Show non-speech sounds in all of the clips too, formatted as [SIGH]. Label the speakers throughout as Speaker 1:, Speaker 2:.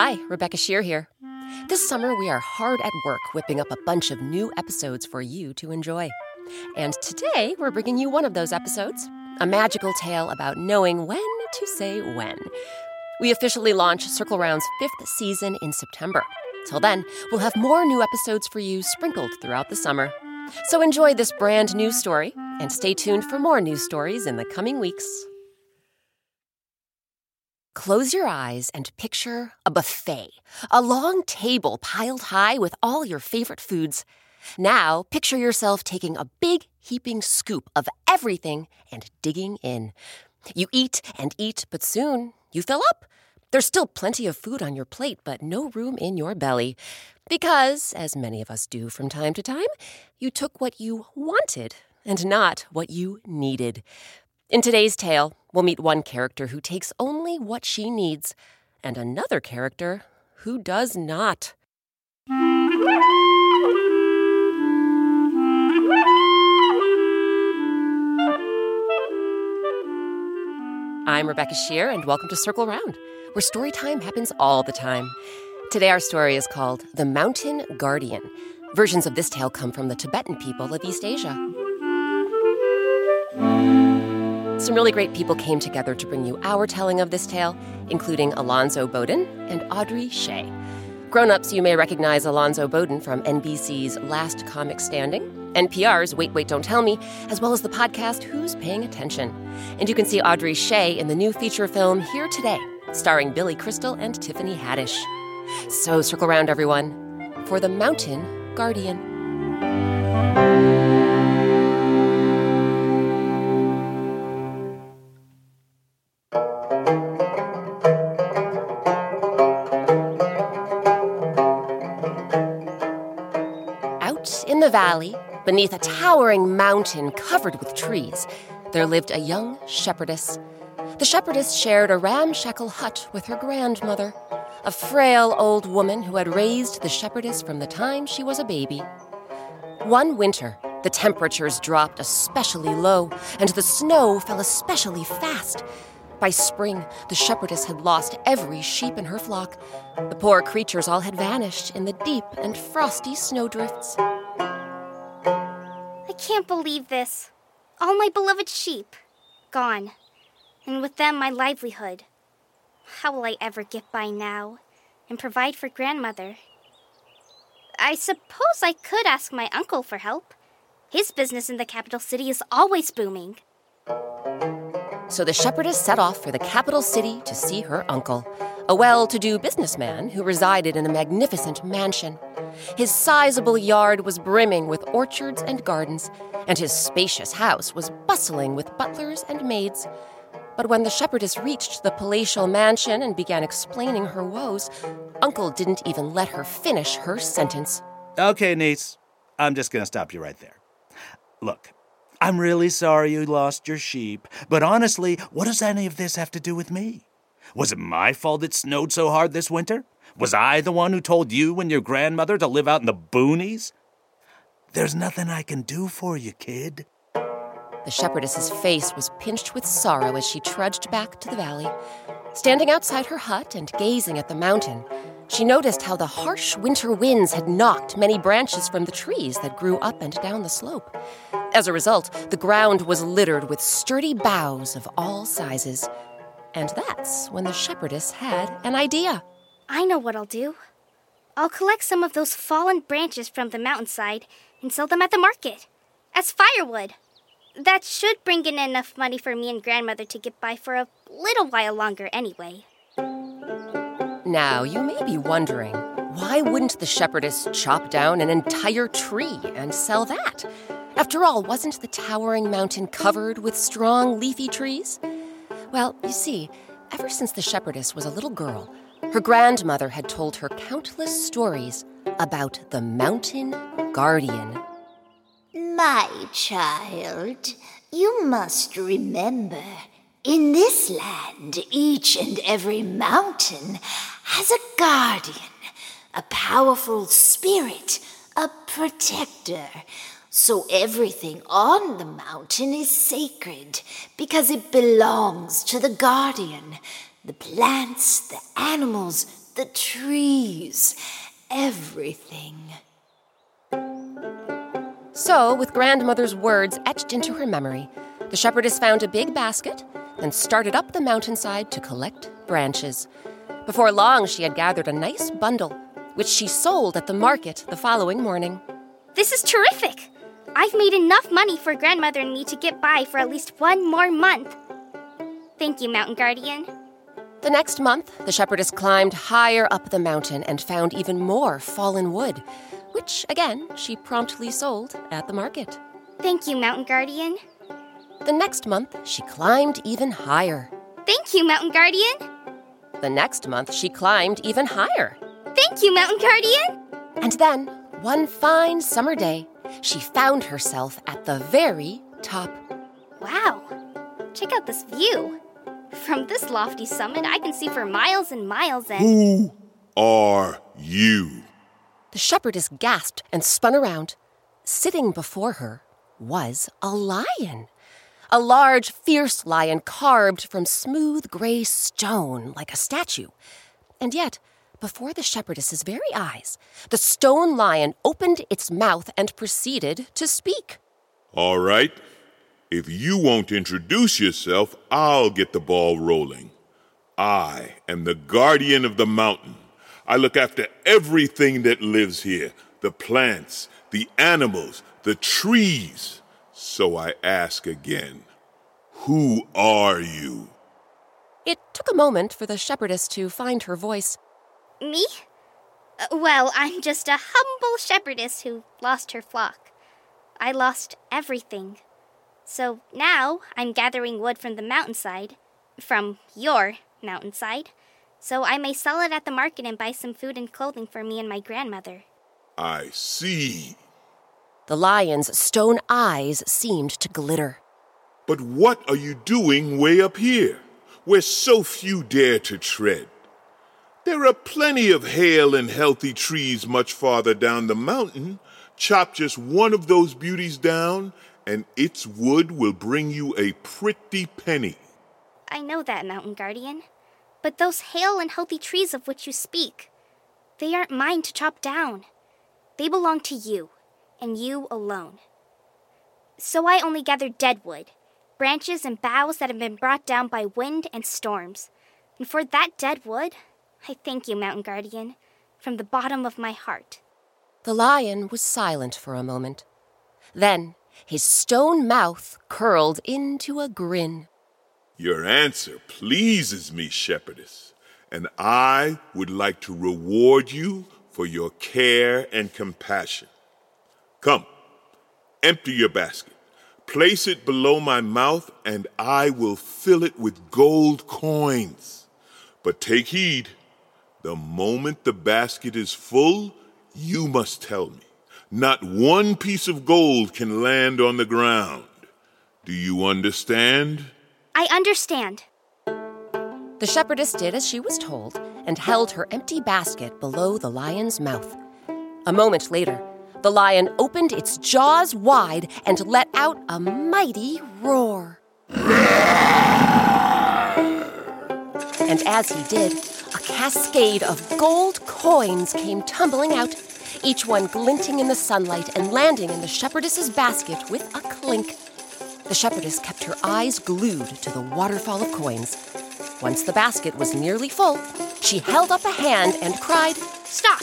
Speaker 1: Hi, Rebecca Sheir here. This summer, we are hard at work whipping up a bunch of new episodes for you to enjoy. And today, we're bringing you one of those episodes a magical tale about knowing when to say when. We officially launch Circle Round's fifth season in September. Till then, we'll have more new episodes for you sprinkled throughout the summer. So enjoy this brand new story and stay tuned for more news stories in the coming weeks. Close your eyes and picture a buffet, a long table piled high with all your favorite foods. Now, picture yourself taking a big, heaping scoop of everything and digging in. You eat and eat, but soon you fill up. There's still plenty of food on your plate, but no room in your belly. Because, as many of us do from time to time, you took what you wanted and not what you needed. In today's tale, we'll meet one character who takes only what she needs, and another character who does not. I'm Rebecca Sheir, and welcome to Circle Round, where story time happens all the time. Today, our story is called The Mountain Guardian. Versions of this tale come from the Tibetan people of East Asia. Some really great people came together to bring you our telling of this tale, including Alonzo Bodden and Audrey Hsieh. Grown ups, you may recognize Alonzo Bodden from NBC's Last Comic Standing, NPR's Wait, Wait, Don't Tell Me, as well as the podcast Who's Paying Attention. And you can see Audrey Hsieh in the new feature film Here Today, starring Billy Crystal and Tiffany Haddish. So circle around, everyone, for The Mountain Guardian. The valley, beneath a towering mountain covered with trees, there lived a young shepherdess. The shepherdess shared a ramshackle hut with her grandmother, a frail old woman who had raised the shepherdess from the time she was a baby. One winter, the temperatures dropped especially low, and the snow fell especially fast. By spring, the shepherdess had lost every sheep in her flock. The poor creatures all had vanished in the deep and frosty snowdrifts.
Speaker 2: Can't believe this. All my beloved sheep gone, and with them my livelihood. How will I ever get by now and provide for grandmother? I suppose I could ask my uncle for help. His business in the capital city is always booming.
Speaker 1: So the shepherdess set off for the capital city to see her uncle, a well to do businessman who resided in a magnificent mansion. His sizable yard was brimming with orchards and gardens, and his spacious house was bustling with butlers and maids. But when the shepherdess reached the palatial mansion and began explaining her woes, Uncle didn't even let her finish her sentence.
Speaker 3: Okay, niece, I'm just gonna stop you right there. Look, I'm really sorry you lost your sheep, but honestly, what does any of this have to do with me? Was it my fault it snowed so hard this winter? Was I the one who told you and your grandmother to live out in the boonies? There's nothing I can do for you, kid.
Speaker 1: The shepherdess's face was pinched with sorrow as she trudged back to the valley. Standing outside her hut and gazing at the mountain, she noticed how the harsh winter winds had knocked many branches from the trees that grew up and down the slope. As a result, the ground was littered with sturdy boughs of all sizes. And that's when the shepherdess had an idea.
Speaker 2: I know what I'll do. I'll collect some of those fallen branches from the mountainside and sell them at the market as firewood. That should bring in enough money for me and grandmother to get by for a little while longer anyway.
Speaker 1: Now, you may be wondering why wouldn't the shepherdess chop down an entire tree and sell that? After all, wasn't the towering mountain covered with strong leafy trees? Well, you see, ever since the shepherdess was a little girl, her grandmother had told her countless stories about the mountain guardian.
Speaker 4: My child, you must remember in this land, each and every mountain has a guardian, a powerful spirit, a protector. So everything on the mountain is sacred because it belongs to the guardian. The plants, the animals, the trees, everything.
Speaker 1: So, with grandmother's words etched into her memory, the shepherdess found a big basket and started up the mountainside to collect branches. Before long, she had gathered a nice bundle, which she sold at the market the following morning.
Speaker 2: This is terrific! I've made enough money for grandmother and me to get by for at least one more month. Thank you, Mountain Guardian.
Speaker 1: The next month, the shepherdess climbed higher up the mountain and found even more fallen wood, which, again, she promptly sold at the market.
Speaker 2: Thank you, Mountain Guardian.
Speaker 1: The next month, she climbed even higher.
Speaker 2: Thank you, Mountain Guardian.
Speaker 1: The next month, she climbed even higher.
Speaker 2: Thank you, Mountain Guardian.
Speaker 1: And then, one fine summer day, she found herself at the very top.
Speaker 2: Wow, check out this view. From this lofty summit, I can see for miles and miles and.
Speaker 5: Who are you?
Speaker 1: The shepherdess gasped and spun around. Sitting before her was a lion. A large, fierce lion carved from smooth gray stone like a statue. And yet, before the shepherdess's very eyes, the stone lion opened its mouth and proceeded to speak.
Speaker 5: All right. If you won't introduce yourself, I'll get the ball rolling. I am the guardian of the mountain. I look after everything that lives here the plants, the animals, the trees. So I ask again Who are you?
Speaker 1: It took a moment for the shepherdess to find her voice.
Speaker 2: Me? Uh, well, I'm just a humble shepherdess who lost her flock. I lost everything. So now I'm gathering wood from the mountainside, from your mountainside, so I may sell it at the market and buy some food and clothing for me and my grandmother.
Speaker 5: I see.
Speaker 1: The lion's stone eyes seemed to glitter.
Speaker 5: But what are you doing way up here, where so few dare to tread? There are plenty of hale and healthy trees much farther down the mountain. Chop just one of those beauties down, and its wood will bring you a pretty penny.
Speaker 2: I know that, Mountain Guardian. But those hale and healthy trees of which you speak, they aren't mine to chop down. They belong to you, and you alone. So I only gather dead wood, branches and boughs that have been brought down by wind and storms. And for that dead wood, I thank you, Mountain Guardian, from the bottom of my heart.
Speaker 1: The lion was silent for a moment. Then his stone mouth curled into a grin.
Speaker 5: Your answer pleases me, shepherdess, and I would like to reward you for your care and compassion. Come, empty your basket, place it below my mouth, and I will fill it with gold coins. But take heed, the moment the basket is full, you must tell me. Not one piece of gold can land on the ground. Do you understand?
Speaker 2: I understand.
Speaker 1: The shepherdess did as she was told and held her empty basket below the lion's mouth. A moment later, the lion opened its jaws wide and let out a mighty roar. And as he did, a cascade of gold coins came tumbling out each one glinting in the sunlight and landing in the shepherdess's basket with a clink. The shepherdess kept her eyes glued to the waterfall of coins. Once the basket was nearly full, she held up a hand and cried,
Speaker 2: Stop!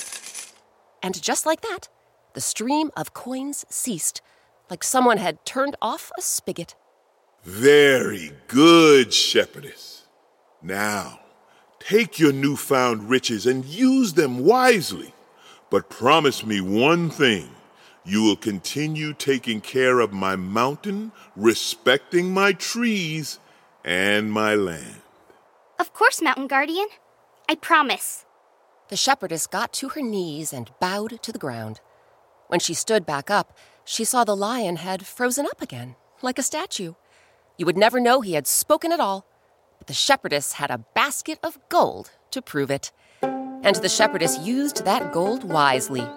Speaker 1: And just like that, the stream of coins ceased, like someone had turned off a spigot.
Speaker 5: Very good, shepherdess. Now, take your newfound riches and use them wisely. But promise me one thing you will continue taking care of my mountain, respecting my trees, and my land.
Speaker 2: Of course, Mountain Guardian. I promise.
Speaker 1: The shepherdess got to her knees and bowed to the ground. When she stood back up, she saw the lion had frozen up again, like a statue. You would never know he had spoken at all, but the shepherdess had a basket of gold to prove it. And the shepherdess used that gold wisely,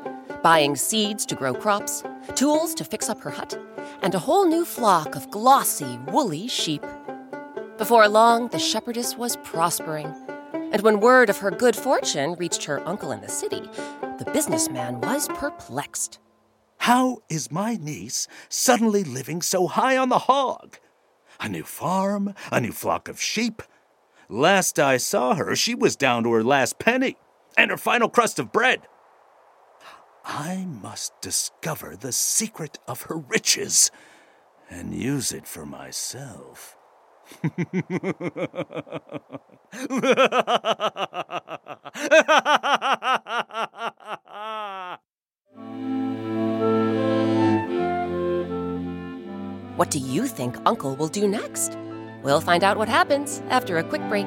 Speaker 1: buying seeds to grow crops, tools to fix up her hut, and a whole new flock of glossy, woolly sheep. Before long, the shepherdess was prospering. And when word of her good fortune reached her uncle in the city, the businessman was perplexed.
Speaker 3: How is my niece suddenly living so high on the hog? A new farm, a new flock of sheep. Last I saw her, she was down to her last penny and her final crust of bread. I must discover the secret of her riches and use it for myself. [LAUGHS]
Speaker 1: What do you think Uncle will do next? We'll find out what happens after a quick break.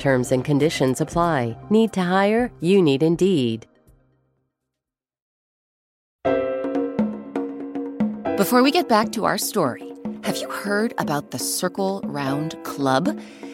Speaker 6: Terms and conditions apply. Need to hire? You need Indeed.
Speaker 1: Before we get back to our story, have you heard about the Circle Round Club?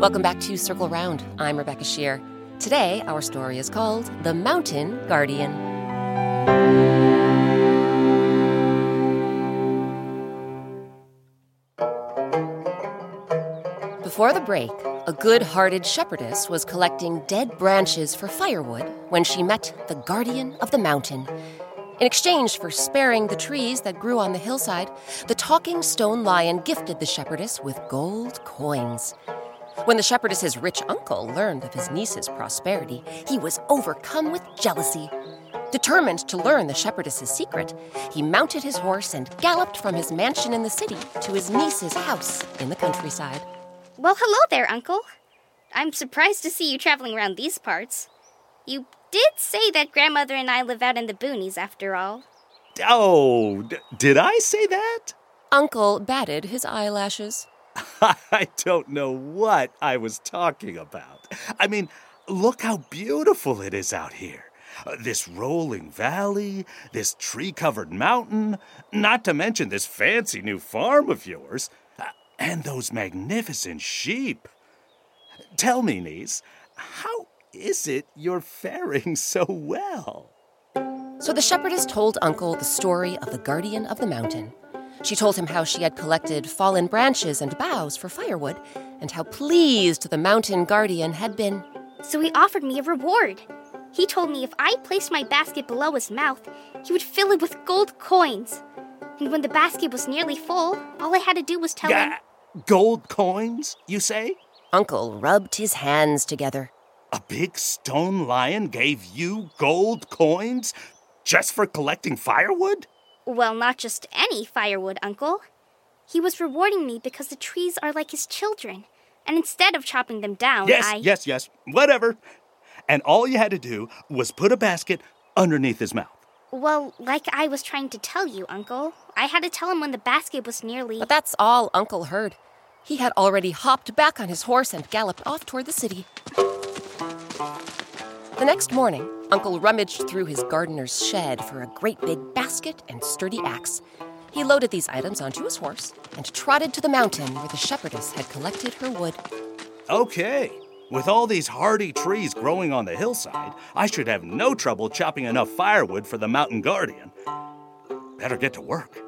Speaker 1: Welcome back to Circle Round. I'm Rebecca Sheir. Today, our story is called The Mountain Guardian. Before the break, a good hearted shepherdess was collecting dead branches for firewood when she met the guardian of the mountain. In exchange for sparing the trees that grew on the hillside, the talking stone lion gifted the shepherdess with gold coins. When the shepherdess's rich uncle learned of his niece's prosperity, he was overcome with jealousy. Determined to learn the shepherdess's secret, he mounted his horse and galloped from his mansion in the city to his niece's house in the countryside.
Speaker 2: Well, hello there, Uncle. I'm surprised to see you traveling around these parts. You did say that grandmother and I live out in the boonies, after all.
Speaker 3: Oh, d- did I say that?
Speaker 1: Uncle batted his eyelashes. [LAUGHS]
Speaker 3: I don't know what I was talking about. I mean, look how beautiful it is out here. Uh, this rolling valley, this tree covered mountain, not to mention this fancy new farm of yours, uh, and those magnificent sheep. Tell me, niece, how is it you're faring [LAUGHS] so well?
Speaker 1: So the shepherdess told Uncle the story of the guardian of the mountain. She told him how she had collected fallen branches and boughs for firewood, and how pleased the mountain guardian had been.
Speaker 2: So he offered me a reward. He told me if I placed my basket below his mouth, he would fill it with gold coins. And when the basket was nearly full, all I had to do was tell him.
Speaker 3: Ga- gold coins, you say?
Speaker 1: Uncle rubbed his hands together.
Speaker 3: A big stone lion gave you gold coins just for collecting firewood?
Speaker 2: Well, not just any firewood, Uncle. He was rewarding me because the trees are like his children. And instead of chopping them down,
Speaker 3: Yes,
Speaker 2: I.
Speaker 3: yes, yes, whatever. And all you had to do was put a basket underneath his mouth.
Speaker 2: Well, like I was trying to tell you, Uncle. I had to tell him when the basket was nearly.
Speaker 1: But that's all Uncle heard. He had already hopped back on his horse and galloped off toward the city. The next morning, Uncle rummaged through his gardener's shed for a great big basket and sturdy axe. He loaded these items onto his horse and trotted to the mountain where the shepherdess had collected her wood.
Speaker 3: Okay, with all these hardy trees growing on the hillside, I should have no trouble chopping enough firewood for the mountain guardian. Better get to work.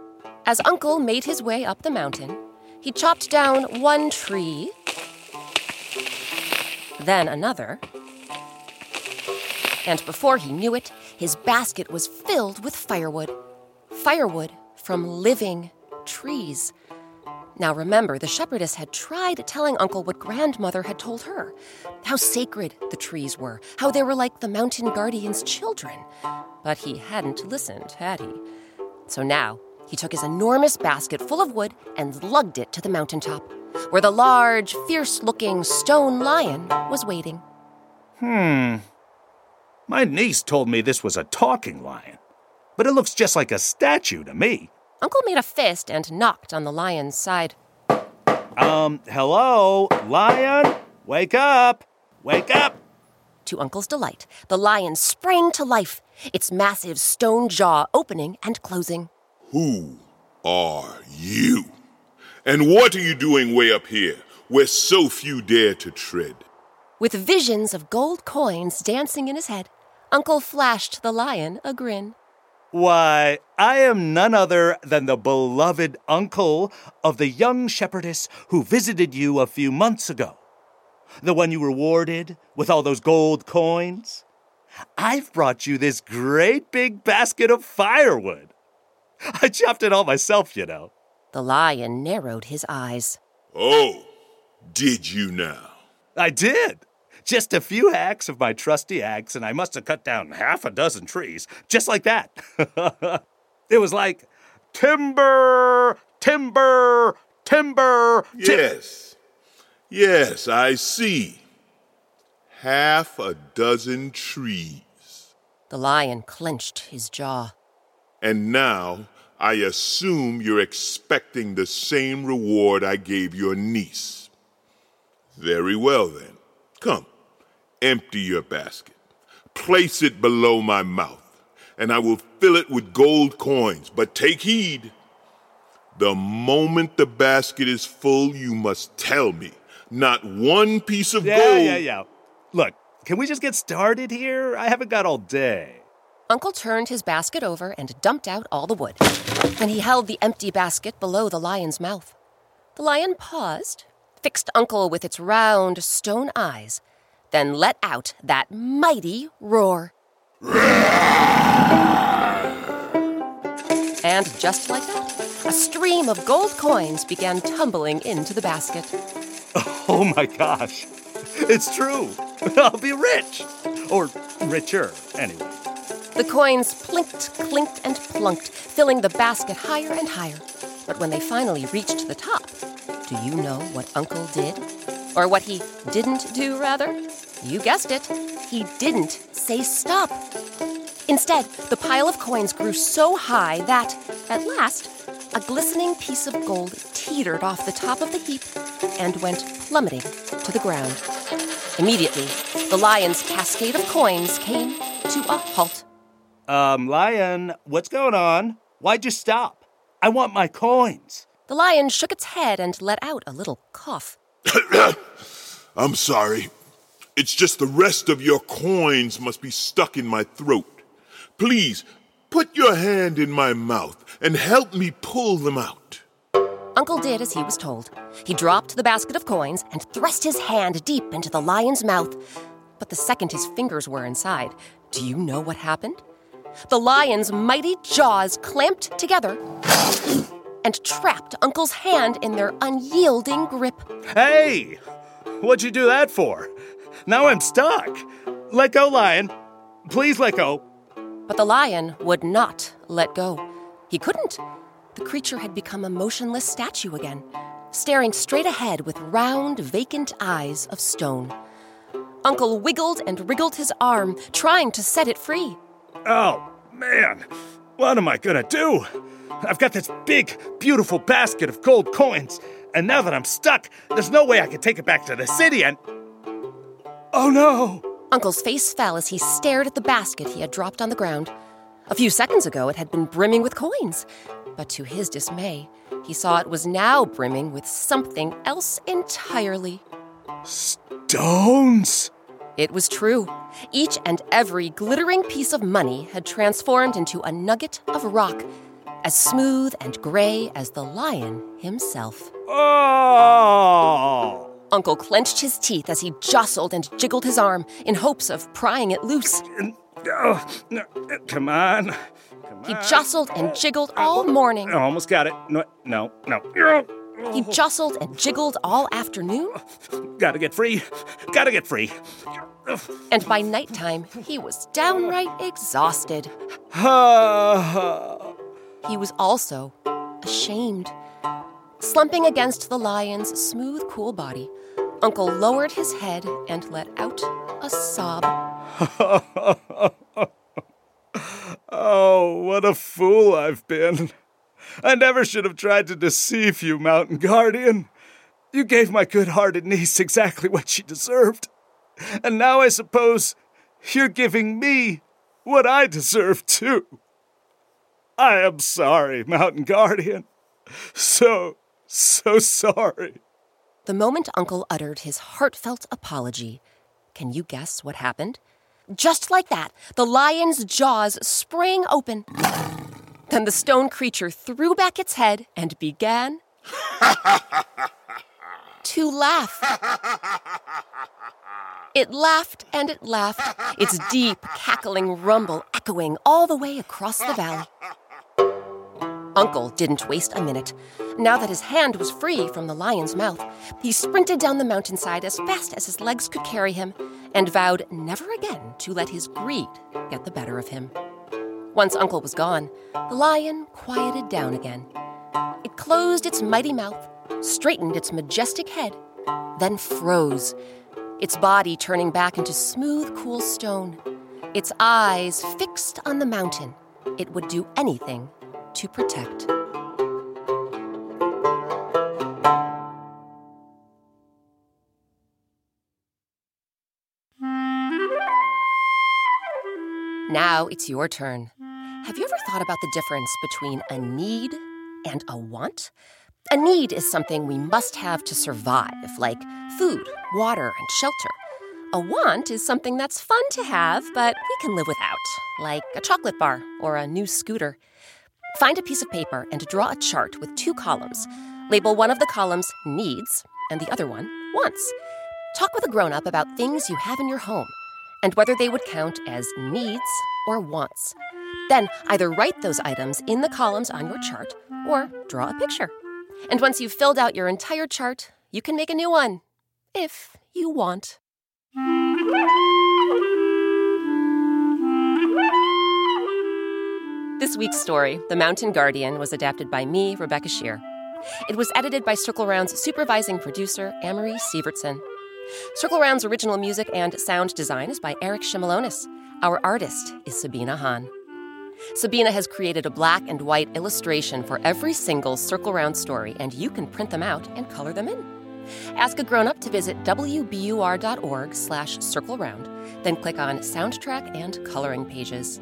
Speaker 1: As Uncle made his way up the mountain, he chopped down one tree, then another, and before he knew it, his basket was filled with firewood. Firewood from living trees. Now remember, the shepherdess had tried telling Uncle what grandmother had told her how sacred the trees were, how they were like the mountain guardian's children. But he hadn't listened, had he? So now he took his enormous basket full of wood and lugged it to the mountaintop, where the large, fierce looking stone lion was waiting.
Speaker 3: Hmm. My niece told me this was a talking lion, but it looks just like a statue to me.
Speaker 1: Uncle made a fist and knocked on the lion's side.
Speaker 3: Um, hello, lion? Wake up! Wake up!
Speaker 1: To Uncle's delight, the lion sprang to life, its massive stone jaw opening and closing.
Speaker 5: Who are you? And what are you doing way up here, where so few dare to tread?
Speaker 1: With visions of gold coins dancing in his head, Uncle flashed the lion a grin.
Speaker 3: Why, I am none other than the beloved uncle of the young shepherdess who visited you a few months ago. The one you rewarded with all those gold coins. I've brought you this great big basket of firewood. I chopped it all myself, you know.
Speaker 1: The lion narrowed his eyes.
Speaker 5: Oh, did you now?
Speaker 3: I did. Just a few hacks of my trusty axe, and I must have cut down half a dozen trees, just like that. [LAUGHS] it was like timber, timber, timber. ti-
Speaker 5: Yes. Yes, I see. Half a dozen trees.
Speaker 1: The lion clenched his jaw.
Speaker 5: And now I assume you're expecting the same reward I gave your niece. Very well then. Come, empty your basket. Place it below my mouth, and I will fill it with gold coins. But take heed. The moment the basket is full, you must tell me. Not one piece of
Speaker 3: Yeah,
Speaker 5: gold.
Speaker 3: yeah, yeah. Yeah. Look, can we just get started here? I haven't got all day.
Speaker 1: Uncle turned his basket over and dumped out all the wood. Then he held the empty basket below the lion's mouth. The lion paused, fixed Uncle with its round stone eyes, then let out that mighty roar. And just like that, a stream of gold coins began tumbling into the basket. [LAUGHS]
Speaker 3: Oh my gosh. It's true. [LAUGHS] I'll be rich. Or richer, anyway.
Speaker 1: The coins plinked, clinked, and plunked, filling the basket higher and higher. But when they finally reached the top, do you know what Uncle did? Or what he didn't do, rather? You guessed it. He didn't say stop. Instead, the pile of coins grew so high that, at last, a glistening piece of gold teetered off the top of the heap and went plummeting to the ground. Immediately, the lion's cascade of coins came to a halt.
Speaker 3: Um, Lion, what's going on? Why'd you stop? I want my coins.
Speaker 1: The lion shook its head and let out a little cough. [COUGHS]
Speaker 5: I'm sorry. It's just the rest of your coins must be stuck in my throat. Please, put your hand in my mouth and help me pull them out.
Speaker 1: Uncle did as he was told. He dropped the basket of coins and thrust his hand deep into the lion's mouth. But the second his fingers were inside, do you know what happened? The lion's mighty jaws clamped together and trapped Uncle's hand in their unyielding grip.
Speaker 3: Hey! What'd you do that for? Now I'm stuck. Let go, Lion. Please let go.
Speaker 1: But the lion would not let go. He couldn't. The creature had become a motionless statue again, staring straight ahead with round, vacant eyes of stone. Uncle wiggled and wriggled his arm, trying to set it free.
Speaker 3: Oh, man. What am I gonna do? I've got this big, beautiful basket of gold coins, And now that I'm stuck, there's no way I can take it back to the city and. Oh no!
Speaker 1: Uncle's face fell as he stared at the basket he had dropped on the ground. A few seconds ago, it had been brimming with coins. But to his dismay, he saw it was now brimming with something else entirely.
Speaker 3: Stones!
Speaker 1: It was true. Each and every glittering piece of money had transformed into a nugget of rock, as smooth and gray as the lion himself.
Speaker 3: Oh!
Speaker 1: Uncle clenched his teeth as he jostled and jiggled his arm in hopes of prying it loose.
Speaker 3: Oh, no, come on. Come
Speaker 1: He jostled and jiggled oh. all morning.
Speaker 3: I almost got it. No, no, no.
Speaker 1: He jostled and jiggled all afternoon,
Speaker 3: Gotta get free. Gotta get free.
Speaker 1: and by nighttime, he was downright exhausted. [SIGHS] Ah. He was also ashamed. Slumping against the lion's smooth, cool body, Uncle lowered his head and let out a sob. [LAUGHS]
Speaker 3: oh, what a fool I've been. I never should have tried to deceive you, Mountain Guardian. You gave my good hearted niece exactly what she deserved. And now I suppose you're giving me what I deserve too. I am sorry, Mountain Guardian. So, so sorry.
Speaker 1: The moment Uncle uttered his heartfelt apology, can you guess what happened? Just like that, the lion's jaws sprang open. Then the stone creature threw back its head and began to laugh. It laughed and it laughed, its deep, cackling rumble echoing all the way across the valley. Uncle didn't waste a minute. Now that his hand was free from the lion's mouth, he sprinted down the mountainside as fast as his legs could carry him and vowed never again to let his greed get the better of him. Once Uncle was gone, the lion quieted down again. It closed its mighty mouth, straightened its majestic head, then froze, its body turning back into smooth, cool stone, its eyes fixed on the mountain it would do anything to protect. Now it's your turn. Have you ever thought about the difference between a need and a want? A need is something we must have to survive, like food, water, and shelter. A want is something that's fun to have, but we can live without, like a chocolate bar or a new scooter. Find a piece of paper and draw a chart with two columns. Label one of the columns needs and the other one wants. Talk with a grown up about things you have in your home and whether they would count as needs or wants. Then either write those items in the columns on your chart or draw a picture. And once you've filled out your entire chart, you can make a new one if you want. This week's story, The Mountain Guardian, was adapted by me, Rebecca Sheir. It was edited by Circle Round's supervising producer, Amory Sievertson. Circle Round's original music and sound design is by Eric Shimelonis. Our artist is Sabina Hahn. Sabina has created a black and white illustration for every single Circle Round story, and you can print them out and color them in. Ask a grown-up to visit wbur.org slash circle round, then click on Soundtrack and Coloring pages.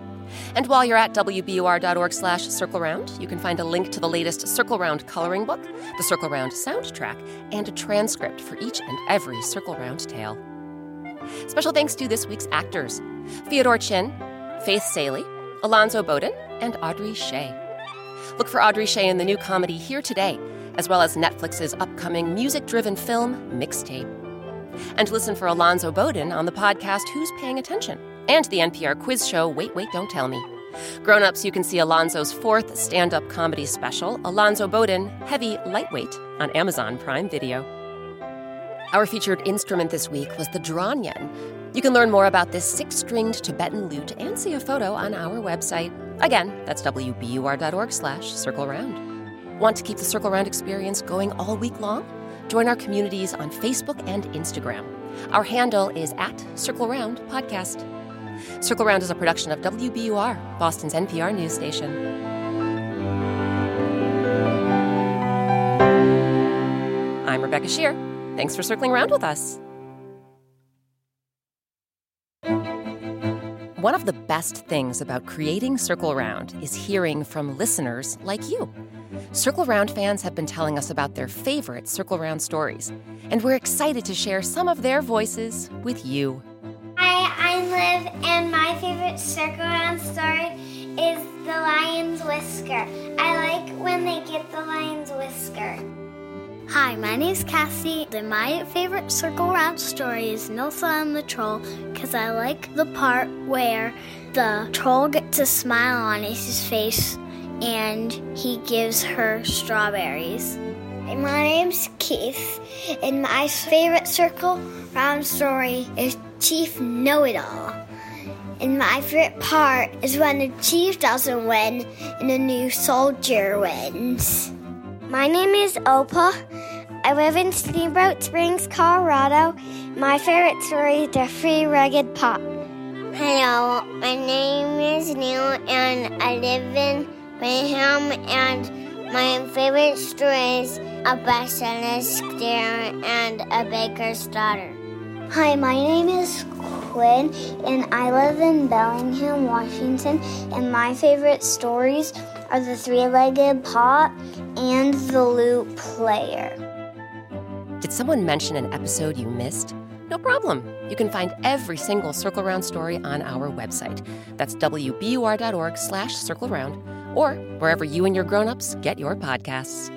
Speaker 1: And while you're at wbur.org slash circle round, you can find a link to the latest Circle Round coloring book, the Circle Round soundtrack, and a transcript for each and every Circle Round tale. Special thanks to this week's actors Theodore Chin, Faith Saley, Alonzo Bodden, and Audrey Hsieh. Look for Audrey Hsieh in the new comedy Here Today, as well as Netflix's upcoming music driven film Mixtape. And listen for Alonzo Bodden on the podcast Who's Paying Attention and the NPR quiz show Wait, Wait, Don't Tell Me. Grown ups, you can see Alonzo's fourth stand up comedy special, Alonzo Bodden Heavy Lightweight, on Amazon Prime Video. Our featured instrument this week was the dranyen. You can learn more about this six stringed Tibetan lute and see a photo on our website. Again, that's wbur.org slash circle round. Want to keep the Circle Round experience going all week long? Join our communities on Facebook and Instagram. Our handle is at Circle Round Podcast. Circle Round is a production of WBUR, Boston's NPR news station. I'm Rebecca Sheir. Thanks for circling around with us. One of the best things about creating Circle Round is hearing from listeners like you. Circle Round fans have been telling us about their favorite Circle Round stories, and we're excited to share some of their voices with you.
Speaker 7: Hi, and my favorite Circle Round story is The Lion's Whisker. I like when they get the lion's whisker.
Speaker 8: Hi, my name's Cassie, and my favorite Circle Round story is Nilsa and the Troll because I like the part where the troll gets a smile on his face and he gives her strawberries.
Speaker 7: My name's Keith, and my favorite Circle Round story is Chief Know It All. And my favorite part is when the chief doesn't win and the new soldier wins.
Speaker 9: My name is Opa. I live in Steamboat Springs, Colorado. My favorite story is The Free Rugged Pot.
Speaker 10: Hello, my name is Neil and I live in Birmingham and my favorite story is A Basilisk Deer and a Baker's Daughter.
Speaker 11: Hi, my name is Quinn and I live in Bellingham, Washington and my favorite stories are The Three-Legged Pot and The Lute Player.
Speaker 1: Did someone mention an episode you missed? No problem. You can find every single Circle Round story on our website. That's wbur.org slash circle round or wherever you and your grown-ups get your podcasts.